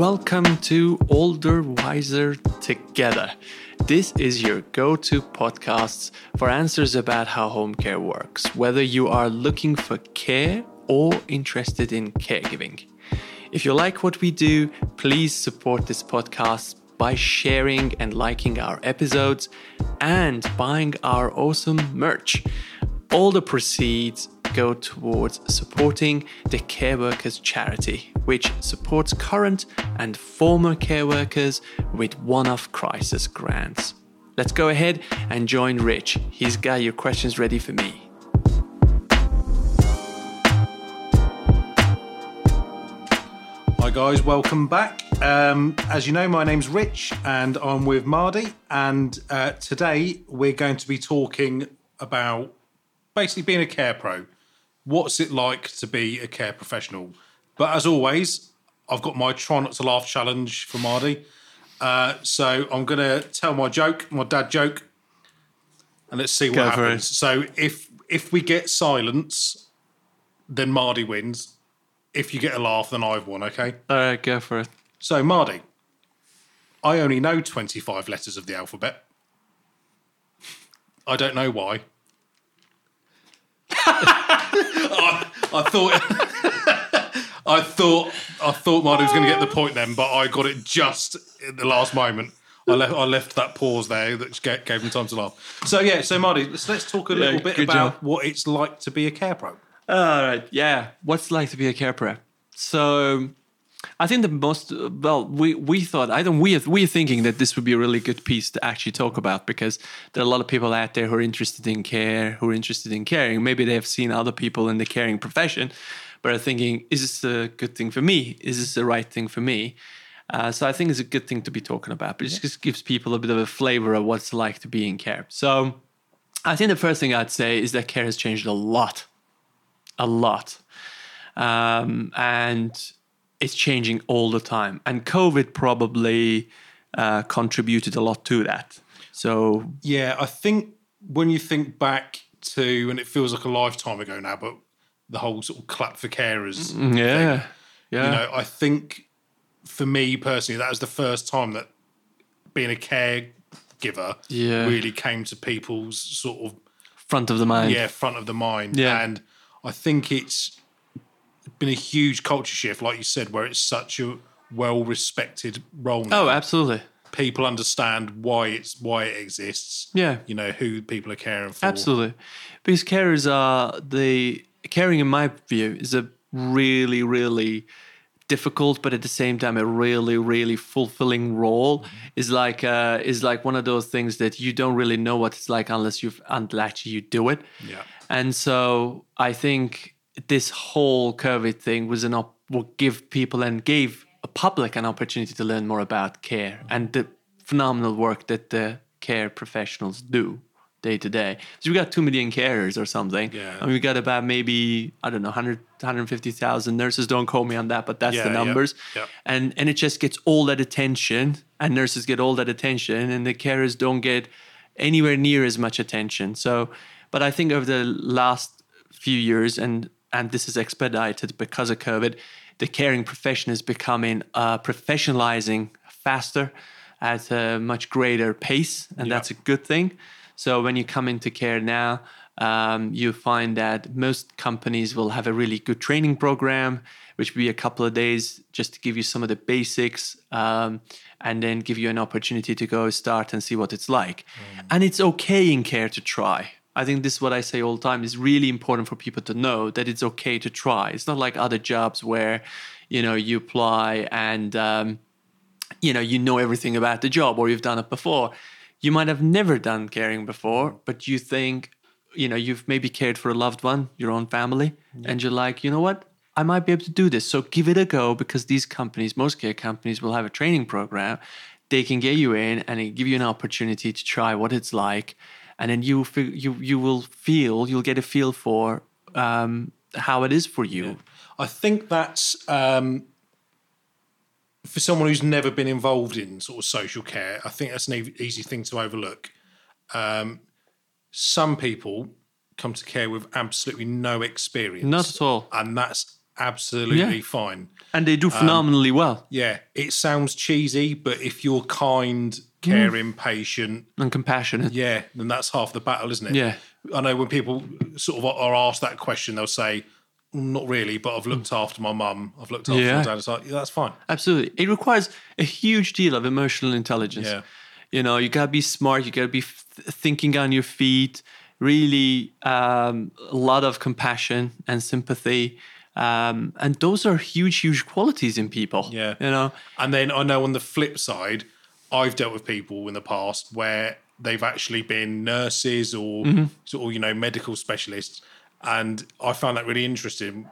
Welcome to Older Wiser Together. This is your go to podcasts for answers about how home care works, whether you are looking for care or interested in caregiving. If you like what we do, please support this podcast by sharing and liking our episodes and buying our awesome merch. All the proceeds go towards supporting the Care Workers charity, which supports current and former care workers with one off crisis grants. Let's go ahead and join Rich. He's got your questions ready for me. Hi guys, welcome back. Um, as you know, my name's Rich, and I'm with Mahdi. And uh, today we're going to be talking about basically being a care pro. What's it like to be a care professional? But as always, I've got my try not to laugh challenge for Mahdi. Uh, so I'm going to tell my joke, my dad joke, and let's see what Go happens. So if if we get silence, then Mahdi wins. If you get a laugh, then I've won. Okay. All right, go for it. So, Mahdi, I only know 25 letters of the alphabet. I don't know why. I, I thought I thought I thought Mahdi was going to get the point then, but I got it just at the last moment. I left I left that pause there that gave, gave him time to laugh. So yeah, so Mahdi, let's, let's talk a little bit about job. what it's like to be a care pro. All right, yeah. What's it like to be a care pro? So, I think the most well, we we thought I don't we we're thinking that this would be a really good piece to actually talk about because there are a lot of people out there who are interested in care, who are interested in caring. Maybe they have seen other people in the caring profession, but are thinking, is this a good thing for me? Is this the right thing for me? Uh, so I think it's a good thing to be talking about, but it just gives people a bit of a flavor of what it's like to be in care. So I think the first thing I'd say is that care has changed a lot a lot. Um, and it's changing all the time. And COVID probably uh, contributed a lot to that. So, Yeah, I think when you think back to, and it feels like a lifetime ago now, but the whole sort of clap for carers. Mm, yeah. Yeah. You know, I think for me personally, that was the first time that being a caregiver Yeah. really came to people's sort of Front of the mind. yeah front of the mind. Yeah. And I think it's been a huge culture shift, like you said, where it's such a well respected role. now. Oh, absolutely. people understand why it's why it exists. Yeah. You know who people are caring for. Absolutely. Because carers are the caring, in my view, is a really, really difficult, but at the same time, a really, really fulfilling role. Is like uh, is like one of those things that you don't really know what it's like unless you've unless you do it. Yeah. And so I think this whole COVID thing was an op- will give people and gave a public an opportunity to learn more about care and the phenomenal work that the care professionals do day to day. So we got 2 million carers or something. Yeah. And we got about maybe, I don't know, 100, 150,000 nurses. Don't quote me on that, but that's Yeah, the numbers. yeah. And, and it just gets all that attention and nurses get all that attention and the carers don't get anywhere near as much attention. So, but I think over the last few years, and and this is expedited because of COVID, the caring profession is becoming uh, professionalizing faster at a much greater pace, and that's a good thing. So when you come into care now, um, you find that most companies will have a really good training program, which will be a couple of days just to give you some of the basics um, and then give you an opportunity to go start and see what it's like. And it's okay in care to try. I think this is what I say all the time. It's really important for people to know that it's okay to try. It's not like other jobs where, you know, you apply and um, you know you know everything about the job or you've done it before you might have never done caring before but you think you know you've maybe cared for a loved one your own family and you're like you know what? I might be able to do this. So give it a go because these companies most care companies will have a training program. They can get you in and give you an opportunity to try what it's like and then you you you will feel you'll get a feel for um, how it is for you. I think that's um, for someone who's never been involved in sort of social care. I think that's an e- easy thing to overlook. Um, some people come to care with absolutely no experience, not at all and that's absolutely Yeah. fine. and they do phenomenally well Yeah, it sounds cheesy, but if you're kind, caring, patient, and compassionate. yeah, then that's half the battle, isn't it? Yeah. I know when people sort of are asked that question, they'll say, "Mm, "Not really, but I've looked after my mum. I've looked after Yeah. my dad." It's like, yeah, that's fine. Absolutely. It requires a huge deal of emotional intelligence. Yeah. You know, you got to be smart, you got to be f- thinking on your feet, really um, a lot of compassion and sympathy. Um, and those are huge, huge qualities in people. Yeah. You know, And then I know on the flip side, I've dealt with people in the past where they've actually been nurses or sort of, you know, medical specialists. And I found that really interesting,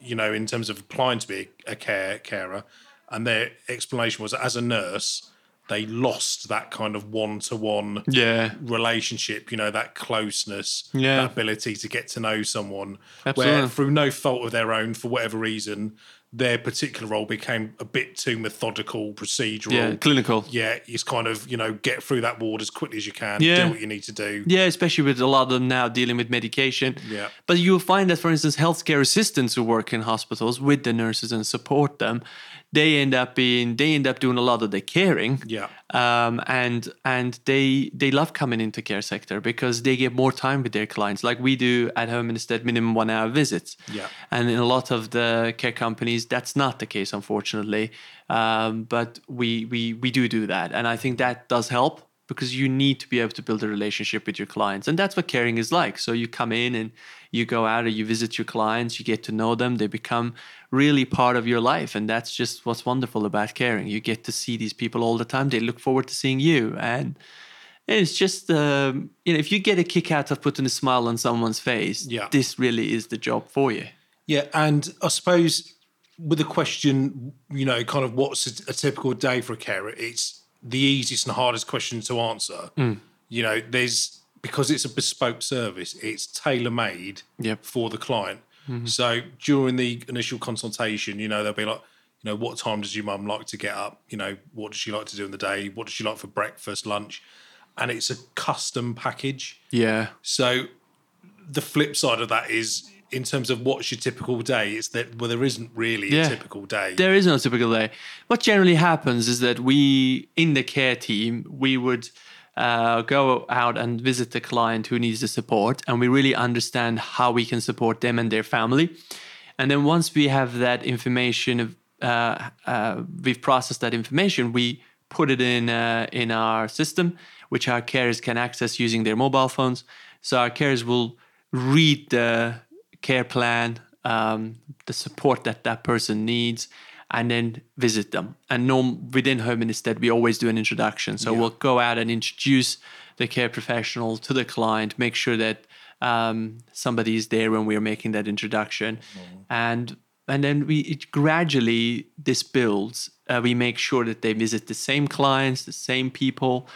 you know, in terms of applying to be a care carer. And their explanation was as a nurse, they lost that kind of one to one yeah. relationship, you know, that closeness, Yeah. that ability to get to know someone, Absolutely. where through no fault of their own, for whatever reason, their particular role became a bit too methodical, procedural. Yeah. Clinical. Yeah, it's kind of, you know, get through that ward as quickly as you can, Yeah. do what you need to do. Yeah, especially with a lot of them now dealing with medication. Yeah. But you'll find that, for instance, healthcare assistants who work in hospitals with the nurses and support them, they end up being they end up doing a lot of the caring. Yeah. Um, and and they they love coming into care sector because they get more time with their clients, like we do at home instead minimum one hour visits. Yeah. And in a lot of the care companies, that's not the case, unfortunately. Um, but we we we do do that, and I think that does help because you need to be able to build a relationship with your clients, and that's what caring is like. So you come in and you go out and you visit your clients, you get to know them, they become really part of your life, and that's just what's wonderful about caring. You get to see these people all the time; they look forward to seeing you, and it's just um, you know if you get a kick out of putting a smile on someone's face, Yeah. this really is the job for you. Yeah, and I suppose with the question, you know, kind of what's a, a typical day for a carer, it's the easiest and hardest question to answer. Mm. You know, there's because it's a bespoke service, it's tailor made Yep. for the client. Mm-hmm. So during the initial consultation, you know, they'll be like, you know, what time does your mum like to get up? You know, what does she like to do in the day? What does she like for breakfast, lunch? And it's a custom package. Yeah. So the flip side of that is in terms of what's your typical day, it's that well there isn't really Yeah. a typical day. There is no typical day. What generally happens is that we, in the care team, we would uh, go out and visit the client who needs the support, and we really understand how we can support them and their family. And then once we have that information, uh, uh, we've processed that information, we put it in uh, in our system, which our carers can access using their mobile phones. So our carers will read the care plan, um, the support that that person needs, and then visit them. And norm, within Home Instead, we always do an introduction. So we'll go out and introduce the care professional to the client, make sure that um, somebody is there when we're making that introduction, and and then we it gradually this builds. Uh, we make sure that they visit the same clients, the same people,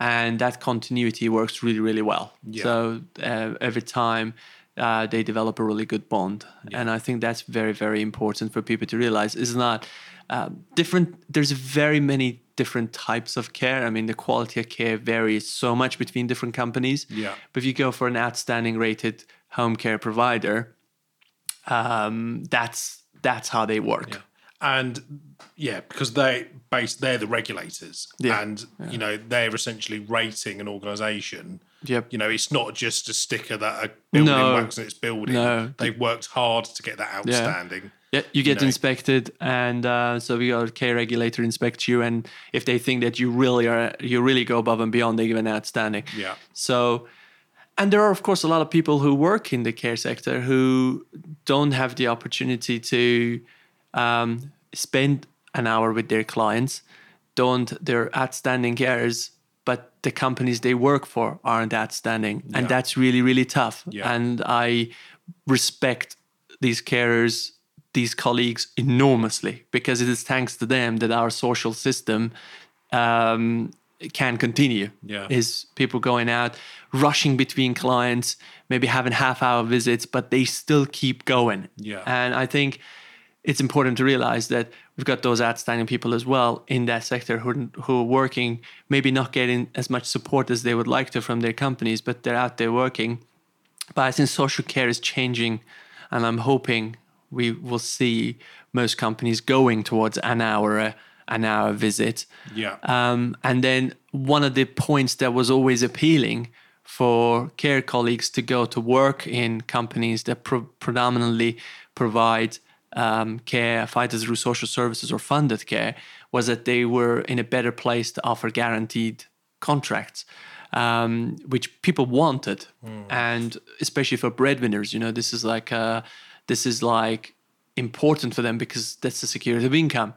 and that continuity works really really well. So uh, every time uh, they develop a really good bond, and I think that's very very important for people to realize. Is not um, different. There's very many different types of care. I mean, the quality of care varies so much between different companies. Yeah. But if you go for an outstanding rated home care provider, um, that's that's how they work. And yeah, because they base they're the regulators. Yeah. And you know, they're essentially rating an organization. Yep. You know, it's not just a sticker that a building No. in its building. No. They've worked hard to get that outstanding. Yeah, you get know. inspected, and uh, so we got a care regulator inspect you, and if they think that you really are, you really go above and beyond, they give an outstanding. Yeah. So, and there are of course a lot of people who work in the care sector who don't have the opportunity to um, spend an hour with their clients. Don't they're outstanding carers, but the companies they work for aren't outstanding, and that's really really tough. Yeah. And I respect these carers, these colleagues enormously because it is thanks to them that our social system um, can continue. Yeah. Is people going out, rushing between clients, maybe having half hour visits, but they still keep going. Yeah. And I think it's important to realize that we've got those outstanding people as well in that sector who, who are working, maybe not getting as much support as they would like to from their companies, but they're out there working. But I think social care is changing, and I'm hoping we will see most companies going towards an hour uh, an hour visit. Yeah. Um, and then one of the points that was always appealing for care colleagues to go to work in companies that pro- predominantly provide um, care, either through social services or funded care, was that they were in a better place to offer guaranteed contracts, um, which people wanted, and especially for breadwinners, you know, this is like uh, this is like important for them because that's the security of income.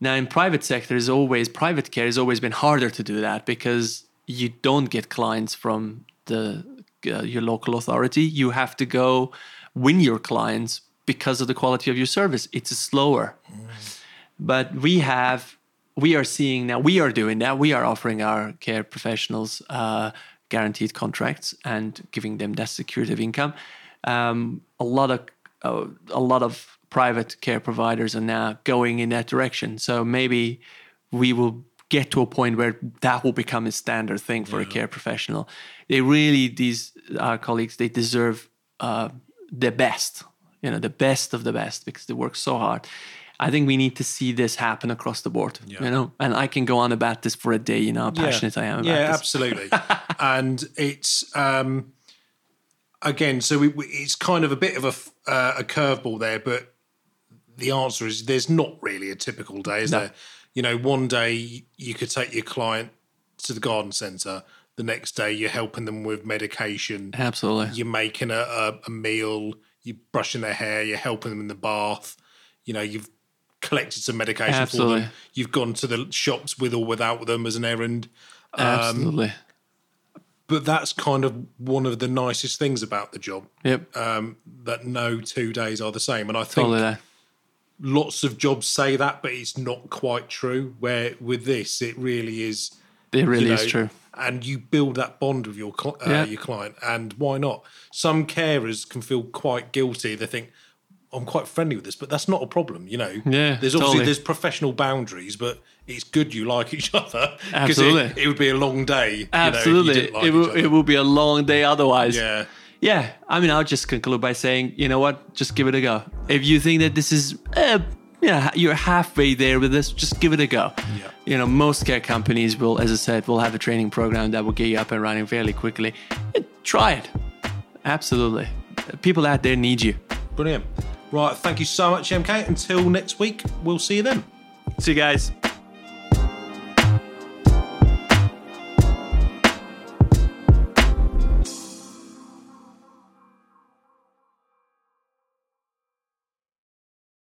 Now, in private sector, is always private care has always been harder to do that because you don't get clients from the uh, your local authority. You have to go win your clients because of the quality of your service. It's slower, but we have we are seeing now we are doing that. We are offering our care professionals uh, guaranteed contracts and giving them that security of income. Um, a lot of uh, a lot of private care providers are now going in that direction. So maybe we will get to a point where that will become a standard thing for a care professional. They really, these our colleagues, they deserve uh, the best, you know, the best of the best because they work so hard. I think we need to see this happen across the board, you know, and I can go on about this for a day, you know, how passionate I am about yeah, this. absolutely. and it's um, again, so we, we, it's kind of a bit of a uh, a curveball there, but the answer is there's not really a typical day, is No. there? You know, one day you could take your client to the garden centre. The next day you're helping them with medication. Absolutely. You're making a, a, a meal. You're brushing their hair. You're helping them in the bath. You know, you've collected some medication for them. You've gone to the shops with or without them as an errand. Um, Absolutely. but that's kind of one of the nicest things about the job yep. um, that no two days are the same. And I think totally. Lots of jobs say that, but it's not quite true. Where with this, it really is. It really you is true. And you build that bond with your cl- uh, Yeah. your client, and why not? Some carers can feel quite guilty. They think I'm quite friendly with this, but that's not a problem. You know, Yeah, There's obviously totally. there's professional boundaries, but it's good you like each other because Absolutely. it, it would be a long day. you know, you Absolutely. like it, will, it will be a long day otherwise. yeah. Yeah, I mean, I'll just conclude by saying, you know what? Just give it a go. If you think that this is, uh, know, you're halfway there with this, just give it a go. Yeah. You know, most care companies will, as I said, will have a training program that will get you up and running fairly quickly. Try it. Absolutely. People out there need you. Brilliant. Right, thank you so much, MK. Until next week, we'll see you then. See you guys.